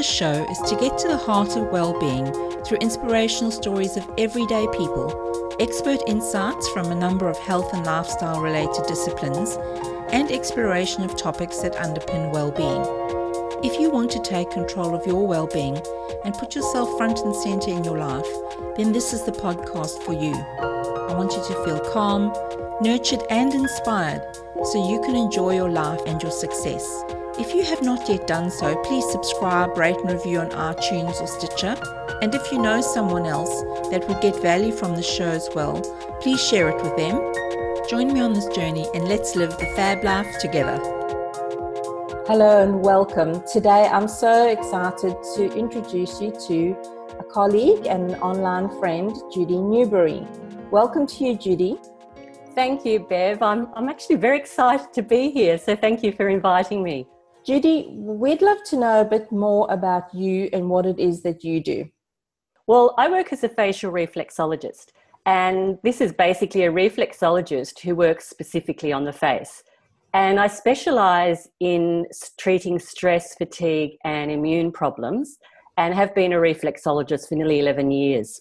this show is to get to the heart of well-being through inspirational stories of everyday people, expert insights from a number of health and lifestyle related disciplines, and exploration of topics that underpin well-being. If you want to take control of your well-being and put yourself front and center in your life, then this is the podcast for you. I want you to feel calm, nurtured and inspired so you can enjoy your life and your success. If you have not yet done so, please subscribe, rate and review on iTunes or Stitcher. And if you know someone else that would get value from the show as well, please share it with them. Join me on this journey and let's live the fab life together. Hello and welcome. Today I'm so excited to introduce you to a colleague and online friend, Judy Newbury. Welcome to you, Judy. Thank you, Bev. I'm, I'm actually very excited to be here, so thank you for inviting me. Judy, we'd love to know a bit more about you and what it is that you do. Well, I work as a facial reflexologist, and this is basically a reflexologist who works specifically on the face. And I specialize in treating stress, fatigue, and immune problems, and have been a reflexologist for nearly 11 years.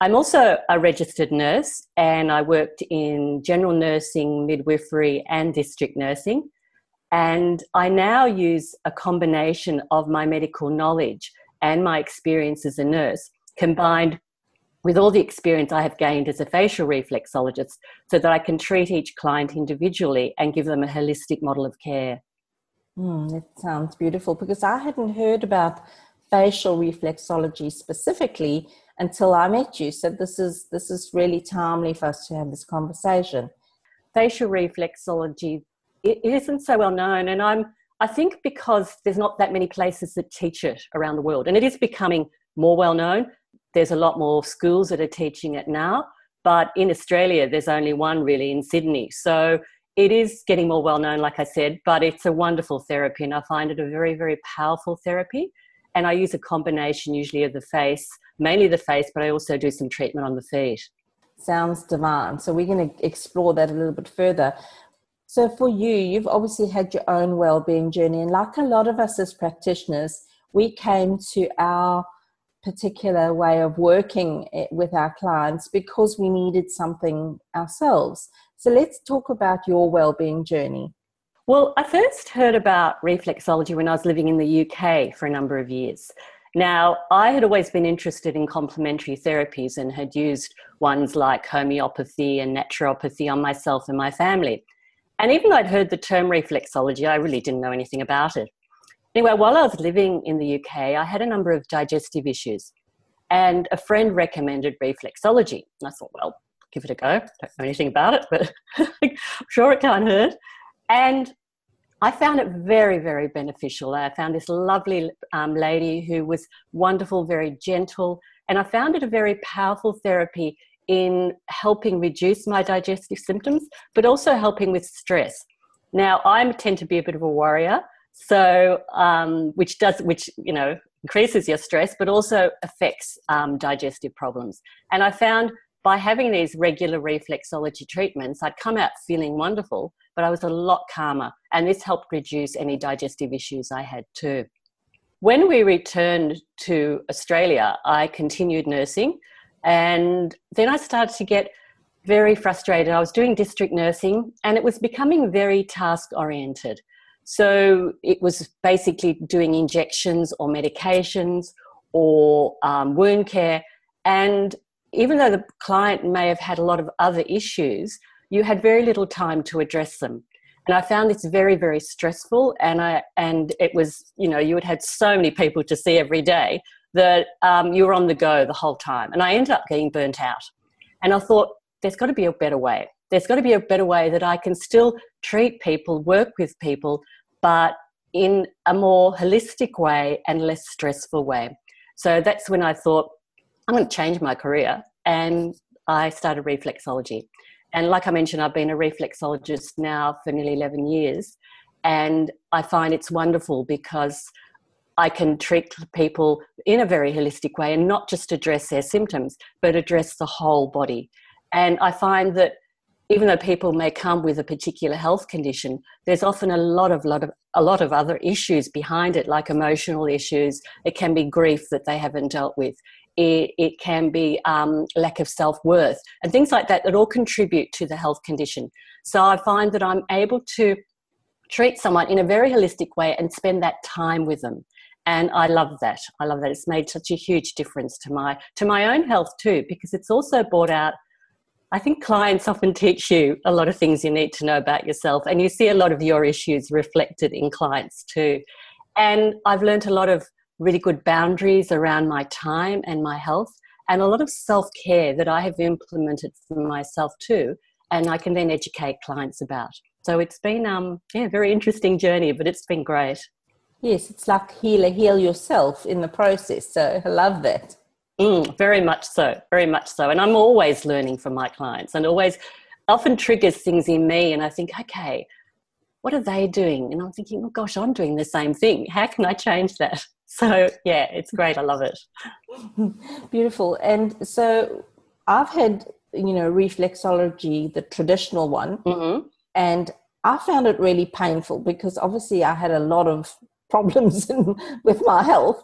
I'm also a registered nurse, and I worked in general nursing, midwifery, and district nursing. And I now use a combination of my medical knowledge and my experience as a nurse combined with all the experience I have gained as a facial reflexologist so that I can treat each client individually and give them a holistic model of care. Mm, it sounds beautiful because I hadn't heard about facial reflexology specifically until I met you. So this is this is really timely for us to have this conversation. Facial reflexology it isn't so well known. And i'm i think because there's not that many places that teach it around the world and it is becoming more well known. There's a lot more schools that are teaching it now but in australia there's only one really in sydney. So it is getting more well known like i said but it's a wonderful therapy and i find it a very very powerful therapy. And i use a combination usually of the face mainly the face but i also do some treatment on the feet. Sounds divine. So we're going to explore that a little bit further so, for you, you've obviously had your own well-being journey, and like a lot of us as practitioners, we came to our particular way of working eh, with our clients because we needed something ourselves. So, let's talk about your well-being journey. Well, I first heard about reflexology when I was living in the UK for a number of years. Now, I had always been interested in complementary therapies and had used ones like homeopathy and naturopathy on myself and my family. And even though I'd heard the term reflexology, I really didn't know anything about it. Anyway, while I was living in the UK, I had a number of digestive issues. And a friend recommended reflexology. And I thought, well, give it a go. Don't know anything about it, but I'm sure it can't hurt. And I found it very, very beneficial. I found this lovely um, lady who was wonderful, very gentle, and I found it a very powerful therapy in helping reduce my digestive symptoms, but also helping with stress. Now, I tend to be a bit of a worrier, so um, which does which you know increases your stress, but also affects um, digestive problems. And I found by having these regular reflexology treatments, I'd come out feeling wonderful, but I was a lot calmer, and this helped reduce any digestive issues I had too. When we returned to Australia, I continued nursing. And then I started to get very frustrated. I was doing district nursing and it was becoming very task oriented. So it was basically doing injections or medications or um, wound care. And even though the client may have had a lot of other issues, you had very little time to address them. And I found this very, very stressful. And I and it was, you know, you had had so many people to see every day that um, you were on the go the whole time. And I ended up getting burnt out. And I thought, there's got to be a better way. There's got to be a better way that I can still treat people, work with people, but in a more holistic way and less stressful way. So that's when I thought, I'm going to change my career. And I started reflexology. And like I mentioned, I've been a reflexologist now for nearly 11 years. And I find it's wonderful because I can treat people in a very holistic way and not just address their symptoms, but address the whole body. And I find that even though people may come with a particular health condition, there's often a lot of lot of a lot of other issues behind it, like emotional issues. It can be grief that they haven't dealt with. It, it can be um, lack of self worth and things like that that all contribute to the health condition. So I find that I'm able to treat someone in a very holistic way and spend that time with them and i love that i love that it's made such a huge difference to my to my own health too because it's also brought out I think clients often teach you a lot of things you need to know about yourself, and you see a lot of your issues reflected in clients too. And I've learned a lot of really good boundaries around my time and my health, and a lot of self care that I have implemented for myself too, and I can then educate clients about. So it's been um yeah, a very interesting journey, but it's been great. Yes, it's like heal heal yourself in the process. So I love that. Mm, very much so, very much so. And I'm always learning from my clients and always often triggers things in me. And I think, okay, what are they doing? And I'm thinking, oh gosh, I'm doing the same thing. How can I change that? So, yeah, it's great. I love it. Beautiful. And so I've had, you know, reflexology, the traditional one, mm-hmm. and I found it really painful because obviously I had a lot of problems in, with my health,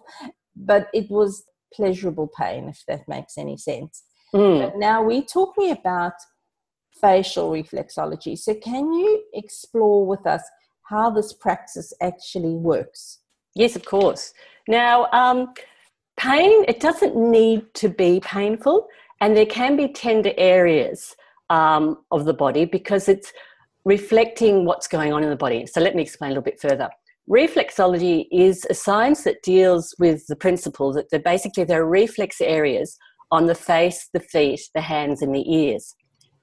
but it was pleasurable pain, if that makes any sense. Mm. But now we're talking about facial reflexology. So, can you explore with us how this practice actually works? Yes, of course. Now, um, pain, it doesn't need to be painful, and there can be tender areas um, of the body because it's reflecting what's going on in the body. So, let me explain a little bit further. Reflexology is a science that deals with the principle that basically there are reflex areas on the face, the feet, the hands, and the ears.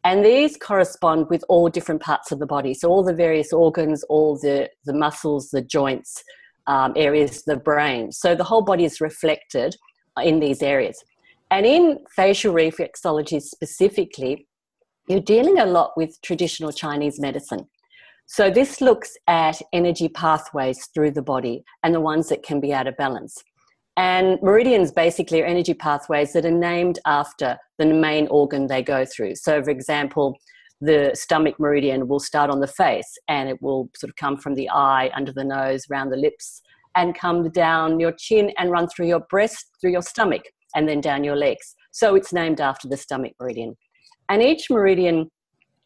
And these correspond with all different parts of the body. So, all the various organs, all the, the muscles, the joints, um, areas the brain. So, the whole body is reflected in these areas. And in facial reflexology specifically, you're dealing a lot with traditional Chinese medicine. So, this looks at energy pathways through the body and the ones that can be out of balance. And meridians basically are energy pathways that are named after the main organ they go through. So, for example, the stomach meridian will start on the face and it will sort of come from the eye, under the nose, around the lips, and come down your chin and run through your breast, through your stomach, and then down your legs. So, it's named after the stomach meridian. And each meridian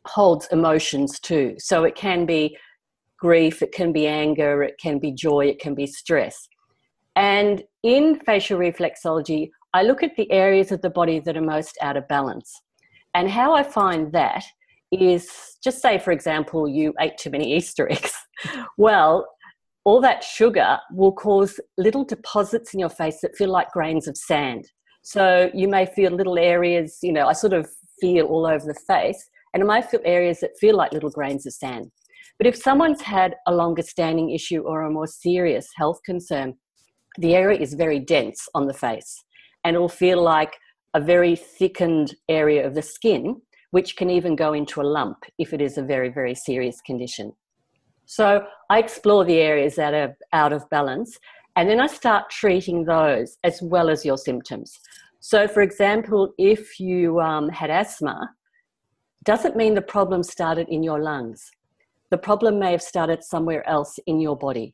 holds emotions too. So it can be grief, it can be anger, it can be joy, it can be stress. And in facial reflexology, I look at the areas of the body that are most out of balance. And how I find that is just say, for example, you ate too many Easter eggs. well, all that sugar will cause little deposits in your face that feel like grains of sand. So you may feel little areas, you know, I sort of feel all over the face and it might feel areas that feel like little grains of sand. But if someone's had a longer standing issue or a more serious health concern, the area is very dense on the face and it will feel like a very thickened area of the skin, which can even go into a lump if it is a very, very serious condition. So I explore the areas that are out of balance and then I start treating those as well as your symptoms. So, for example, if you um, had asthma, doesn't mean the problem started in your lungs. The problem may have started somewhere else in your body.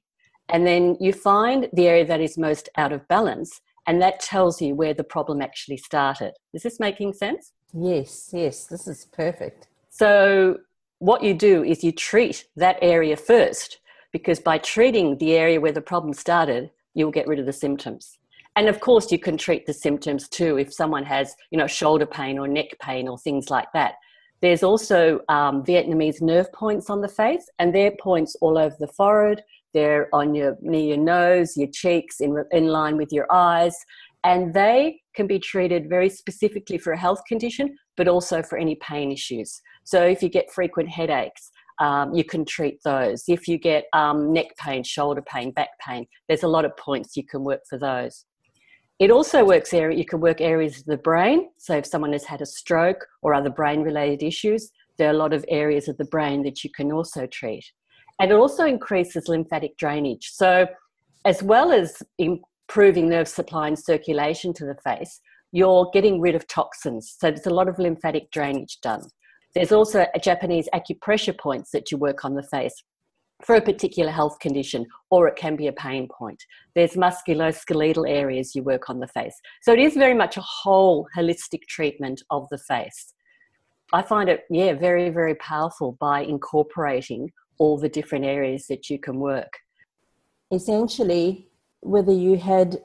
And then you find the area that is most out of balance, and that tells you where the problem actually started. Is this making sense? Yes, yes, this is perfect. So, what you do is you treat that area first, because by treating the area where the problem started, you'll get rid of the symptoms. And of course, you can treat the symptoms too if someone has, you know, shoulder pain or neck pain or things like that. There's also um, Vietnamese nerve points on the face, and they're points all over the forehead. They're on your near your nose, your cheeks, in, in line with your eyes, and they can be treated very specifically for a health condition, but also for any pain issues. So if you get frequent headaches, um, you can treat those. If you get um, neck pain, shoulder pain, back pain, there's a lot of points you can work for those. It also works area, you can work areas of the brain. So if someone has had a stroke or other brain related issues, there are a lot of areas of the brain that you can also treat. And it also increases lymphatic drainage. So as well as improving nerve supply and circulation to the face, you're getting rid of toxins. So there's a lot of lymphatic drainage done. There's also a Japanese acupressure points that you work on the face for a particular health condition, or it can be a pain point. There's musculoskeletal areas you work on the face. So it is very much a whole holistic treatment of the face. I find it, yeah, very, very powerful by incorporating all the different areas that you can work. Essentially, whether you had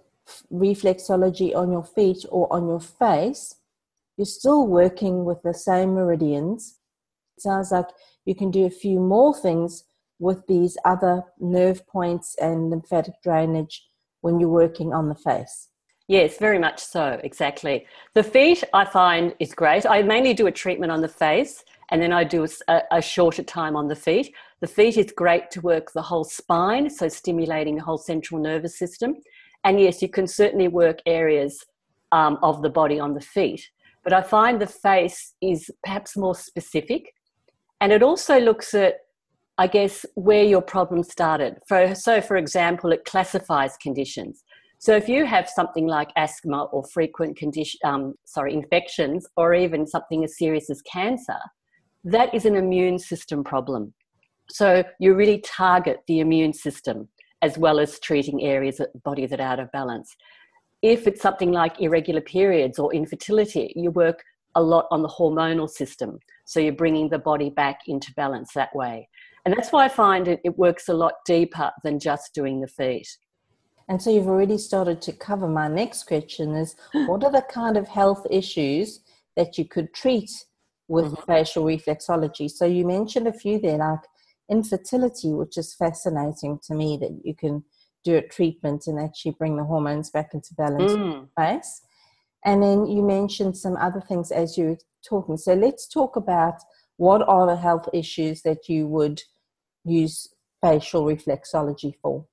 reflexology on your feet or on your face, you're still working with the same meridians. It sounds like you can do a few more things with these other nerve points and lymphatic drainage when you're working on the face. Yes, very much so, exactly. The feet I find is great. I mainly do a treatment on the face and then I do a, a, shorter time on the feet. The feet is great to work the whole spine, so stimulating the whole central nervous system. And yes, you can certainly work areas um, of the body on the feet. But I find the face is perhaps more specific. And it also looks at I guess, where your problem started. For, so, for example, it classifies conditions. So, if you have something like asthma or frequent condition, um, sorry, infections, or even something as serious as cancer, that is an immune system problem. So, you really target the immune system as well as treating areas of the body that are out of balance. If it's something like irregular periods or infertility, you work a lot on the hormonal system. So, you're bringing the body back into balance that way. And that's why I find it, it works a lot deeper than just doing the feet. And so you've already started to cover my next question is what are the kind of health issues that you could treat with mm-hmm. facial reflexology? So you mentioned a few there, like infertility, which is fascinating to me that you can do a treatment and actually bring the hormones back into balance mm. And then you mentioned some other things as you were talking. So let's talk about what are the health issues that you would use facial reflexology for?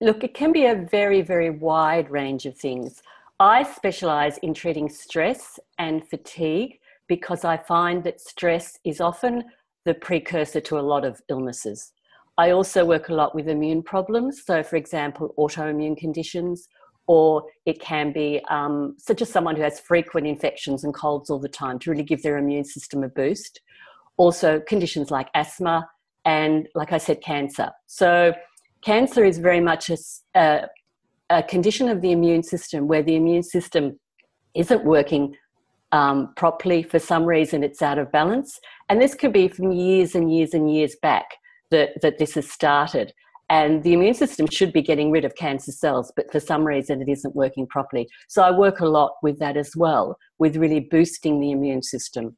Look, it can be a very, very wide range of things. I specialize in treating stress and fatigue because I find that stress is often the precursor to a lot of illnesses. I also work a lot with immune problems. So, for example, autoimmune conditions, or it can be um, such as someone who has frequent infections and colds all the time to really give their immune system a boost. Also, conditions like asthma, and, like I said, cancer. So, cancer is very much a, a, a condition of the immune system where the immune system isn't working um, properly. For some reason, it's out of balance. And this could be from years and years and years back that, that this has started. And the immune system should be getting rid of cancer cells, but for some reason it isn't working properly. So I work a lot with that as well, with really boosting the immune system.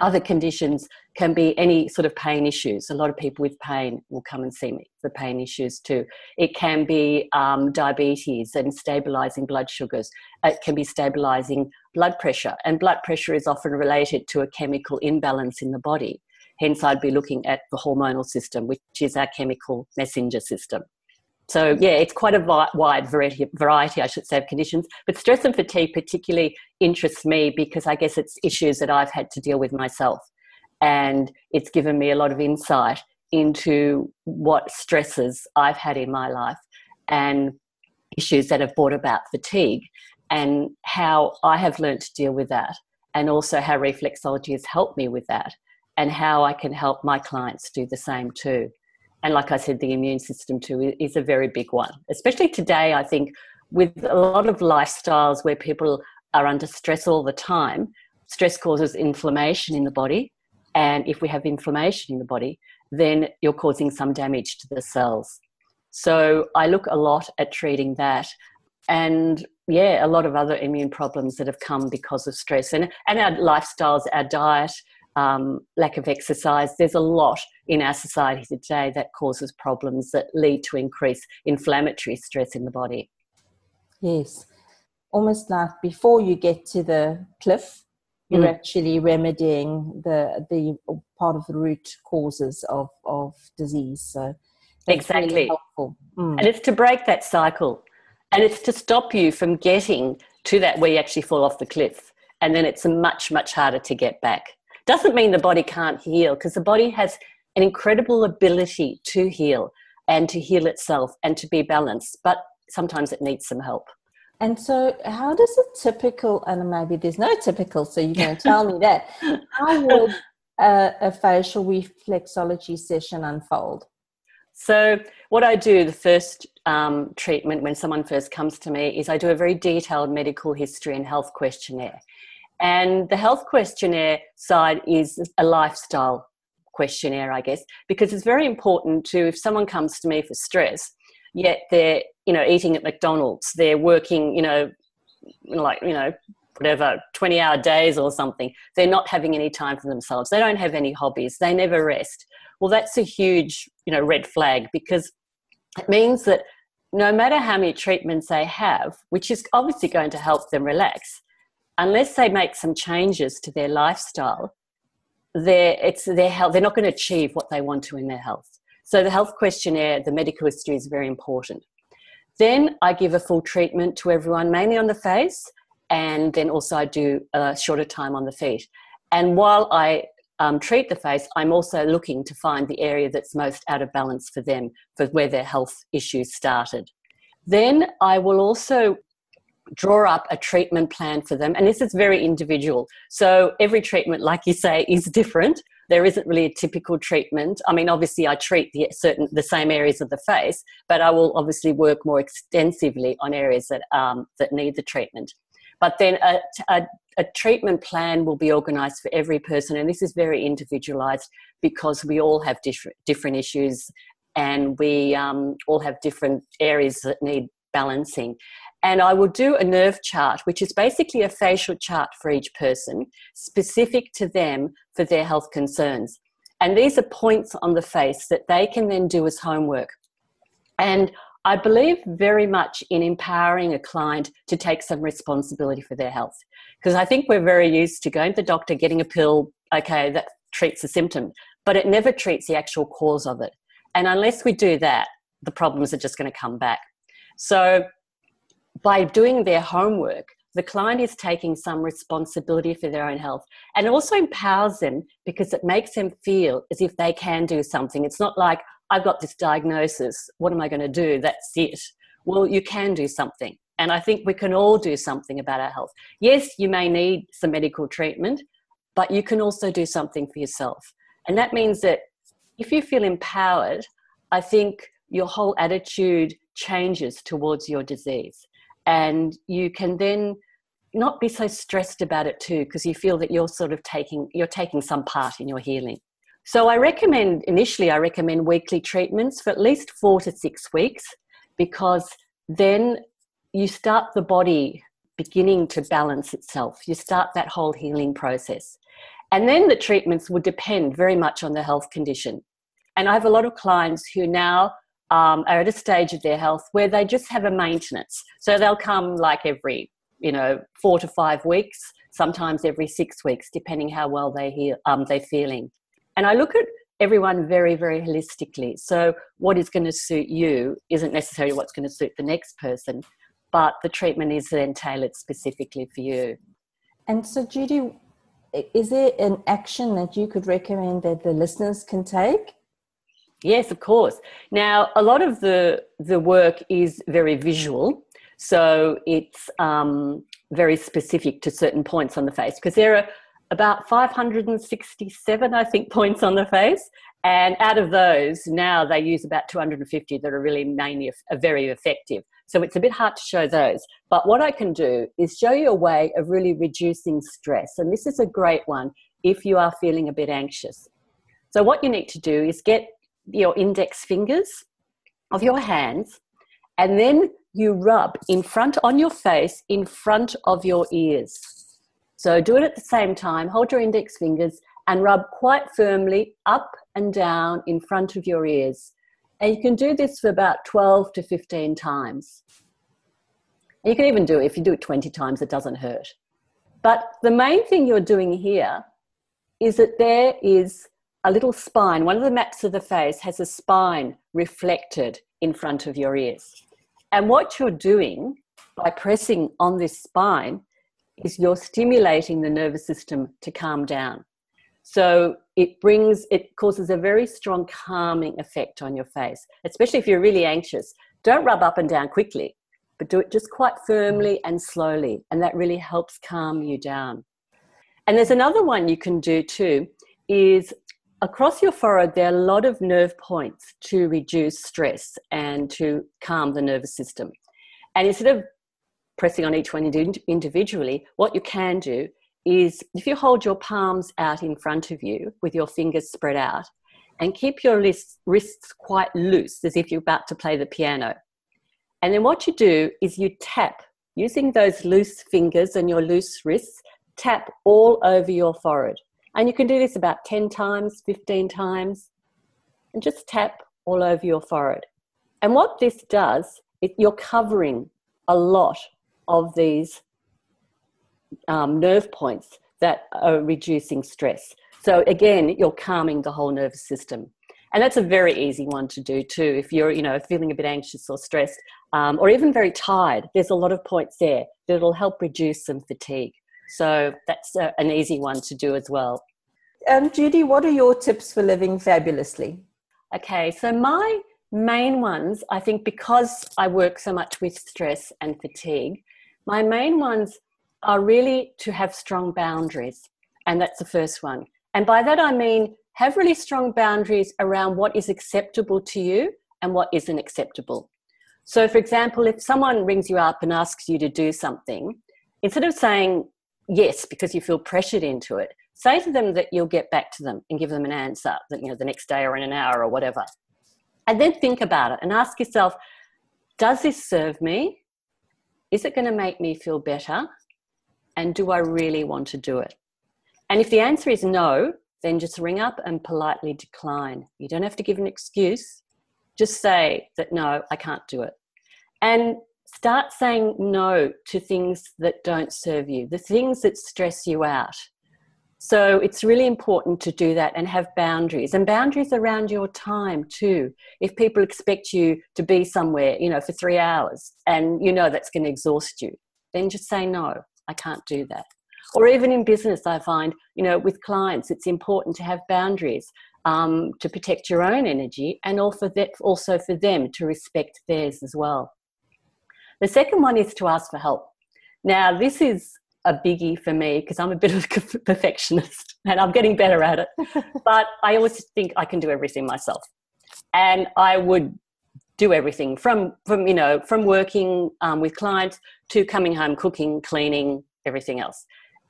Other conditions can be any sort of pain issues. A lot of people with pain will come and see me for pain issues too. It can be um, diabetes and stabilizing blood sugars. It can be stabilizing blood pressure, and blood pressure is often related to a chemical imbalance in the body. Hence, I'd be looking at the hormonal system, which is our chemical messenger system. So yeah, it's quite a wide variety, variety, I should say, of conditions. But stress and fatigue particularly interests me because I guess it's issues that I've had to deal with myself, and it's given me a lot of insight into what stresses I've had in my life and issues that have brought about fatigue, and how I have learned to deal with that, and also how reflexology has helped me with that, and how I can help my clients do the same too and like I said, the immune system too is a very big one, especially today. I think with a lot of lifestyles where people are under stress all the time, stress causes inflammation in the body. And if we have inflammation in the body, then you're causing some damage to the cells. So I look a lot at treating that. And yeah, a lot of other immune problems that have come because of stress and, and our lifestyles, our diet, um, lack of exercise. There's a lot in our society today that causes problems that lead to increased inflammatory stress in the body. Yes, almost like before you get to the cliff, you're mm. actually remedying the the part of the root causes of of disease. So exactly, really mm. and it's to break that cycle, and it's to stop you from getting to that where you actually fall off the cliff, and then it's much much harder to get back. Doesn't mean the body can't heal because the body has an incredible ability to heal and to heal itself and to be balanced, but sometimes it needs some help. And so, how does a typical, and maybe there's no typical, so you're going to tell me that, how would a, a facial reflexology session unfold? So, what I do the first um, treatment when someone first comes to me is I do a very detailed medical history and health questionnaire. And the health questionnaire side is a lifestyle questionnaire, I guess, because it's very important to if someone comes to me for stress, yet they're you know eating at McDonald's, they're working you know like you know whatever 20 hour days or something they're not having any time for themselves. They don't have any hobbies. They never rest. Well that's a huge you know red flag because it means that no matter how many treatments they have which is obviously going to help them relax unless they make some changes to their lifestyle they're it's their health they're not going to achieve what they want to in their health so the health questionnaire the medical history is very important then i give a full treatment to everyone mainly on the face and then also I do a shorter time on the feet. And while I um, treat the face, I'm also looking to find the area that's most out of balance for them, for where their health issues started. Then I will also draw up a treatment plan for them, and this is very individual. So every treatment, like you say, is different. There isn't really a typical treatment. I mean, obviously, I treat the certain the same areas of the face, but I will obviously work more extensively on areas that um, that need the treatment. But then a, a, a treatment plan will be organised for every person, and this is very individualised because we all have different different issues, and we um, all have different areas that need balancing. And I will do a nerve chart, which is basically a facial chart for each person, specific to them for their health concerns. And these are points on the face that they can then do as homework. And I believe very much in empowering a client to take some responsibility for their health. Because I think we're very used to going to the doctor, getting a pill, okay, that treats the symptom, but it never treats the actual cause of it. And unless we do that, the problems are just going to come back. So, by doing their homework, the client is taking some responsibility for their own health and it also empowers them because it makes them feel as if they can do something. It's not like, I've got this diagnosis. What am I going to do? That's it. Well, you can do something. And I think we can all do something about our health. Yes, you may need some medical treatment, but you can also do something for yourself. And that means that if you feel empowered, I think your whole attitude changes towards your disease. And you can then not be so stressed about it too, because you feel that you're sort of taking you're taking some part in your healing. So I recommend, initially, I recommend weekly treatments for at least four to six weeks because then you start the body beginning to balance itself. You start that whole healing process. And then the treatments would depend very much on the health condition. And I have a lot of clients who now um, are at a stage of their health where they just have a maintenance. So they'll come like every, you know, four to five weeks, sometimes every six weeks, depending how well they heal, um, they're feeling. And I look at everyone very, very holistically. So, what is going to suit you isn't necessarily what's going to suit the next person, but the treatment is then tailored specifically for you. And so, Judy, is there an action that you could recommend that the listeners can take? Yes, of course. Now, a lot of the the work is very visual, so it's um, very specific to certain points on the face because there are about 567, I think, points on the face. And out of those, now they use about 250 that are really mainly are very effective. So it's a bit hard to show those. But what I can do is show you a way of really reducing stress. And this is a great one if you are feeling a bit anxious. So what you need to do is get your index fingers of your hands and then you rub in front on your face in front of your ears so do it at the same time. Hold your index fingers and rub quite firmly up and down in front of your ears. And you can do this for about 12 to 15 times. And you can even do it if you do it 20 times, it doesn't hurt. But the main thing you're doing here is that there is a little spine. One of the maps of the face has a spine reflected in front of your ears. And what you're doing by pressing on this spine is you're stimulating the nervous system to calm down. So it brings, it causes a very strong calming effect on your face, especially if you're really anxious. Don't rub up and down quickly, but do it just quite firmly and slowly. And that really helps calm you down. And there's another one you can do too. is across your forehead, there are a lot of nerve points to reduce stress and to calm the nervous system. And instead of pressing on each one individually, what you can do is if you hold your palms out in front of you with your fingers spread out and keep your wrists quite loose as if you're about to play the piano. And then what you do is you tap using those loose fingers and your loose wrists, tap all over your forehead. And you can do this about 10 times, 15 times, and just tap all over your forehead. And what this does is you're covering a lot of these um, nerve points that are reducing stress. So again, you're calming the whole nervous system. And that's a very easy one to do too. If you're, you know, feeling a bit anxious or stressed, um, or even very tired, there's a lot of points there that'll help reduce some fatigue. So that's a, an easy one to do as well. Um, Judy, what are your tips for living fabulously? Okay, so my main ones, I think, because I work so much with stress and fatigue, my main ones are really to have strong boundaries. And that's the first one. And by that, I mean have really strong boundaries around what is acceptable to you and what isn't acceptable. So, for example, if someone rings you up and asks you to do something, instead of saying yes because you feel pressured into it, say to them that you'll get back to them and give them an answer that you know the next day or in an hour or whatever. And then think about it and ask yourself, does this serve me? Is it going to make me feel better? And do I really want to do it? And if the answer is no, then just ring up and politely decline. You don't have to give an excuse. Just say that no, I can't do it. And start saying no to things that don't serve you, the things that stress you out. So it's really important to do that and have boundaries and boundaries around your time too. If people expect you to be somewhere, you know, for three hours and you know that's going to exhaust you, then just say no, I can't do that. Or even in business, I find, you know, with clients, it's important to have boundaries um, to protect your own energy and also, that, also for them to respect theirs as well. The second one is to ask for help. Now, this is a biggie for me because I'm a bit of a perfectionist and I'm getting better at it. but I always think I can do everything myself. And I would do everything from, from you know, from working um, with clients to coming home, cooking, cleaning, everything else.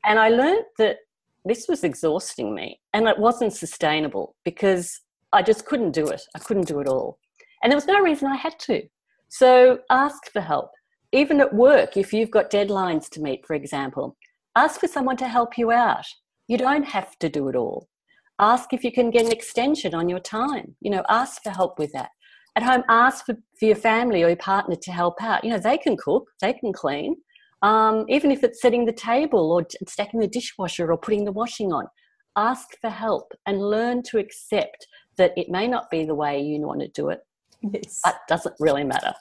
And I learned that this was exhausting me and it wasn't sustainable because I just couldn't do it. I couldn't do it all. And there was no reason I had to. So ask for help even at work, if you've got deadlines to meet, for example, ask for someone to help you out. You don't have to do it all. Ask if you can get an extension on your time. You know, ask for help with that. At home, ask for, for your family or your partner to help out. You know, they can cook, they can clean. Um, even if it's setting the table or stacking the dishwasher or putting the washing on, ask for help and learn to accept that it may not be the way you want to do it. Yes. But doesn't really matter.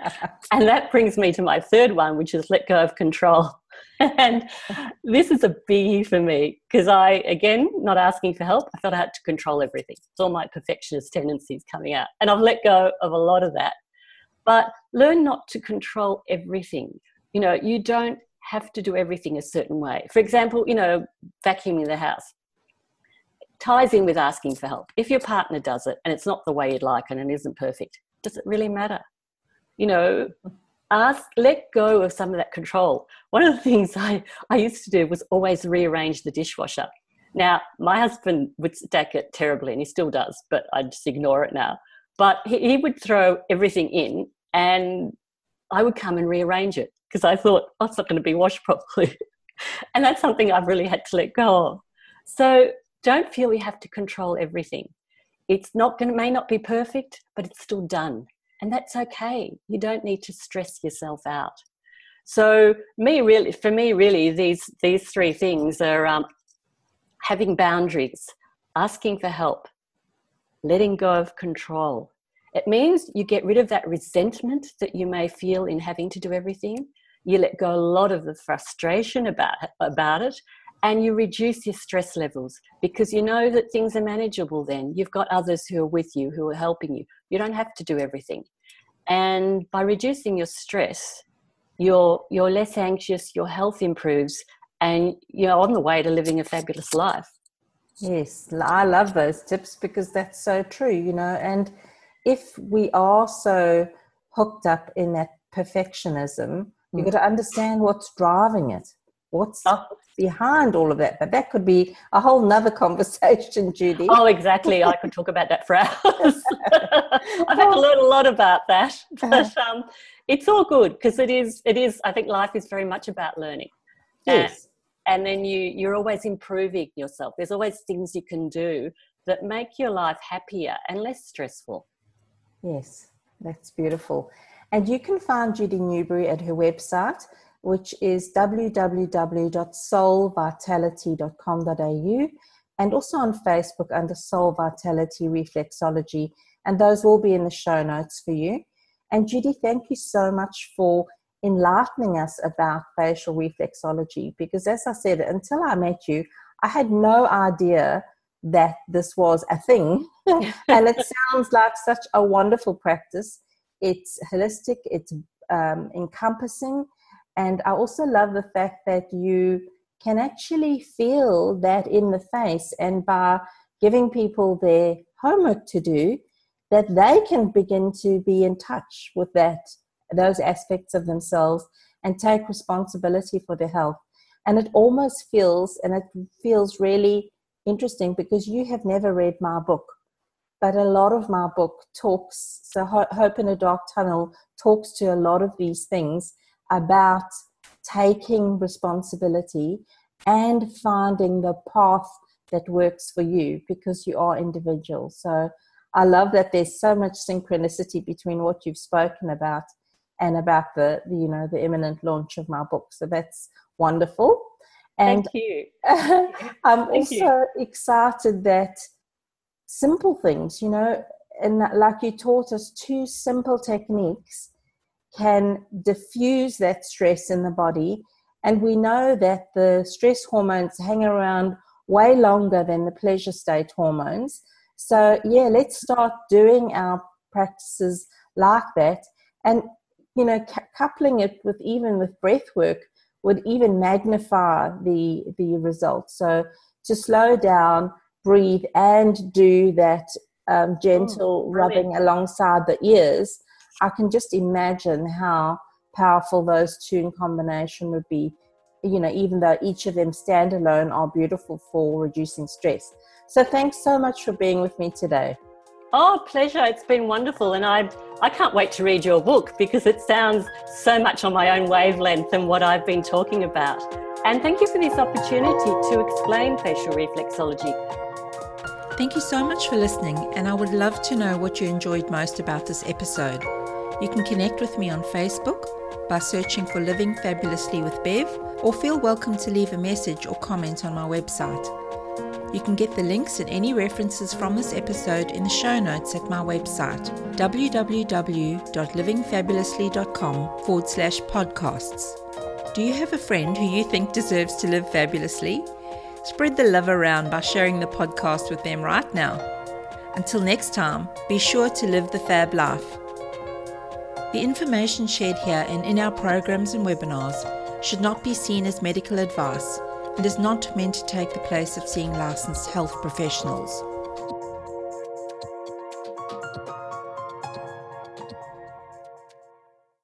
and that brings me to my third one, which is let go of control. and this is a biggie for me because I, again, not asking for help, I felt I had to control everything. It's all my perfectionist tendencies coming out. And I've let go of a lot of that. But learn not to control everything. You know, you don't have to do everything a certain way. For example, you know, vacuuming the house ties in with asking for help. If your partner does it and it's not the way you'd like and it isn't perfect, does it really matter? You know, ask, let go of some of that control. One of the things I, I used to do was always rearrange the dishwasher. Now, my husband would stack it terribly, and he still does, but I just ignore it now. But he, he would throw everything in, and I would come and rearrange it because I thought, oh, it's not going to be washed properly. and that's something I've really had to let go of. So don't feel you have to control everything. It's not going to, may not be perfect, but it's still done and that's okay. You don't need to stress yourself out. So me really for me really these these three things are um, having boundaries asking for help letting go of control. It means you get rid of that resentment that you may feel in having to do everything. You let go a lot of the frustration about about it and you reduce your stress levels because you know that things are manageable then. You've got others who are with you who are helping you you don't have to do everything and by reducing your stress you're you're less anxious your health improves and you're on the way to living a fabulous life Yes, I love those tips because that's so true, you know. And if we are so hooked up in that perfectionism, mm. you've got to understand what's driving it. What's oh. behind all of that? But that could be a whole nother conversation, Judy. Oh, exactly. I could talk about that for hours. I've had to learn a lot about that. But um, it's all good because it is, it is, I think life is very much about learning. Yes and then you you're always improving yourself there's always things you can do that make your life happier and less stressful yes that's beautiful and you can find judy newberry at her website which is www.soulvitality.com.au and also on facebook under soul vitality reflexology and those will be in the show notes for you and judy thank you so much for enlightening us about facial reflexology because, as I said, until I met you, I had no idea that this was a thing. and it sounds like such a wonderful practice. It's holistic, it's um, encompassing. And I also love the fact that you can actually feel that in the face, and by giving people their homework to do, that they can begin to be in touch with that those aspects of themselves and take responsibility for their health. And it almost feels, and it feels really interesting because you have never read my book, but a lot of my book talks, so Hope in a Dark Tunnel talks to a lot of these things about taking responsibility and finding the path that works for you because you are individual. So I love that there's so much synchronicity between what you've spoken about and about the, the you know the imminent launch of my book. So that's wonderful. And Thank you. I'm Thank also you. excited that simple things, you know, and like you taught us, two simple techniques can diffuse that stress in the body. And we know that the stress hormones hang around way longer than the pleasure state hormones. So, yeah, let's start doing our practices like that. And you know, cu- coupling it with even with breath work would even magnify the the results. So to slow down, breathe, and do that um, gentle oh, rubbing alongside the ears, I can just imagine how powerful those two in combination would be. You know, even though each of them standalone are beautiful for reducing stress. So thanks so much for being with me today. Oh, pleasure. It's been wonderful. And I, I can't wait to read your book because it sounds so much on my own wavelength than what I've been talking about. And thank you for this opportunity to explain facial reflexology. Thank you so much for listening, and I would love to know what you enjoyed most about this episode. You can connect with me on Facebook by searching for Living Fabulously with Bev, or feel welcome to leave a message or comment on my website. You can get the links and any references from this episode in the show notes at my website, www.livingfabulously.com forward slash podcasts. Do you have a friend who you think deserves to live fabulously? Spread the love around by sharing the podcast with them right now. Until next time, be sure to live the fab life. The information shared here and in our programs and webinars should not be seen as medical advice and is not meant to take the place of seeing licensed health professionals.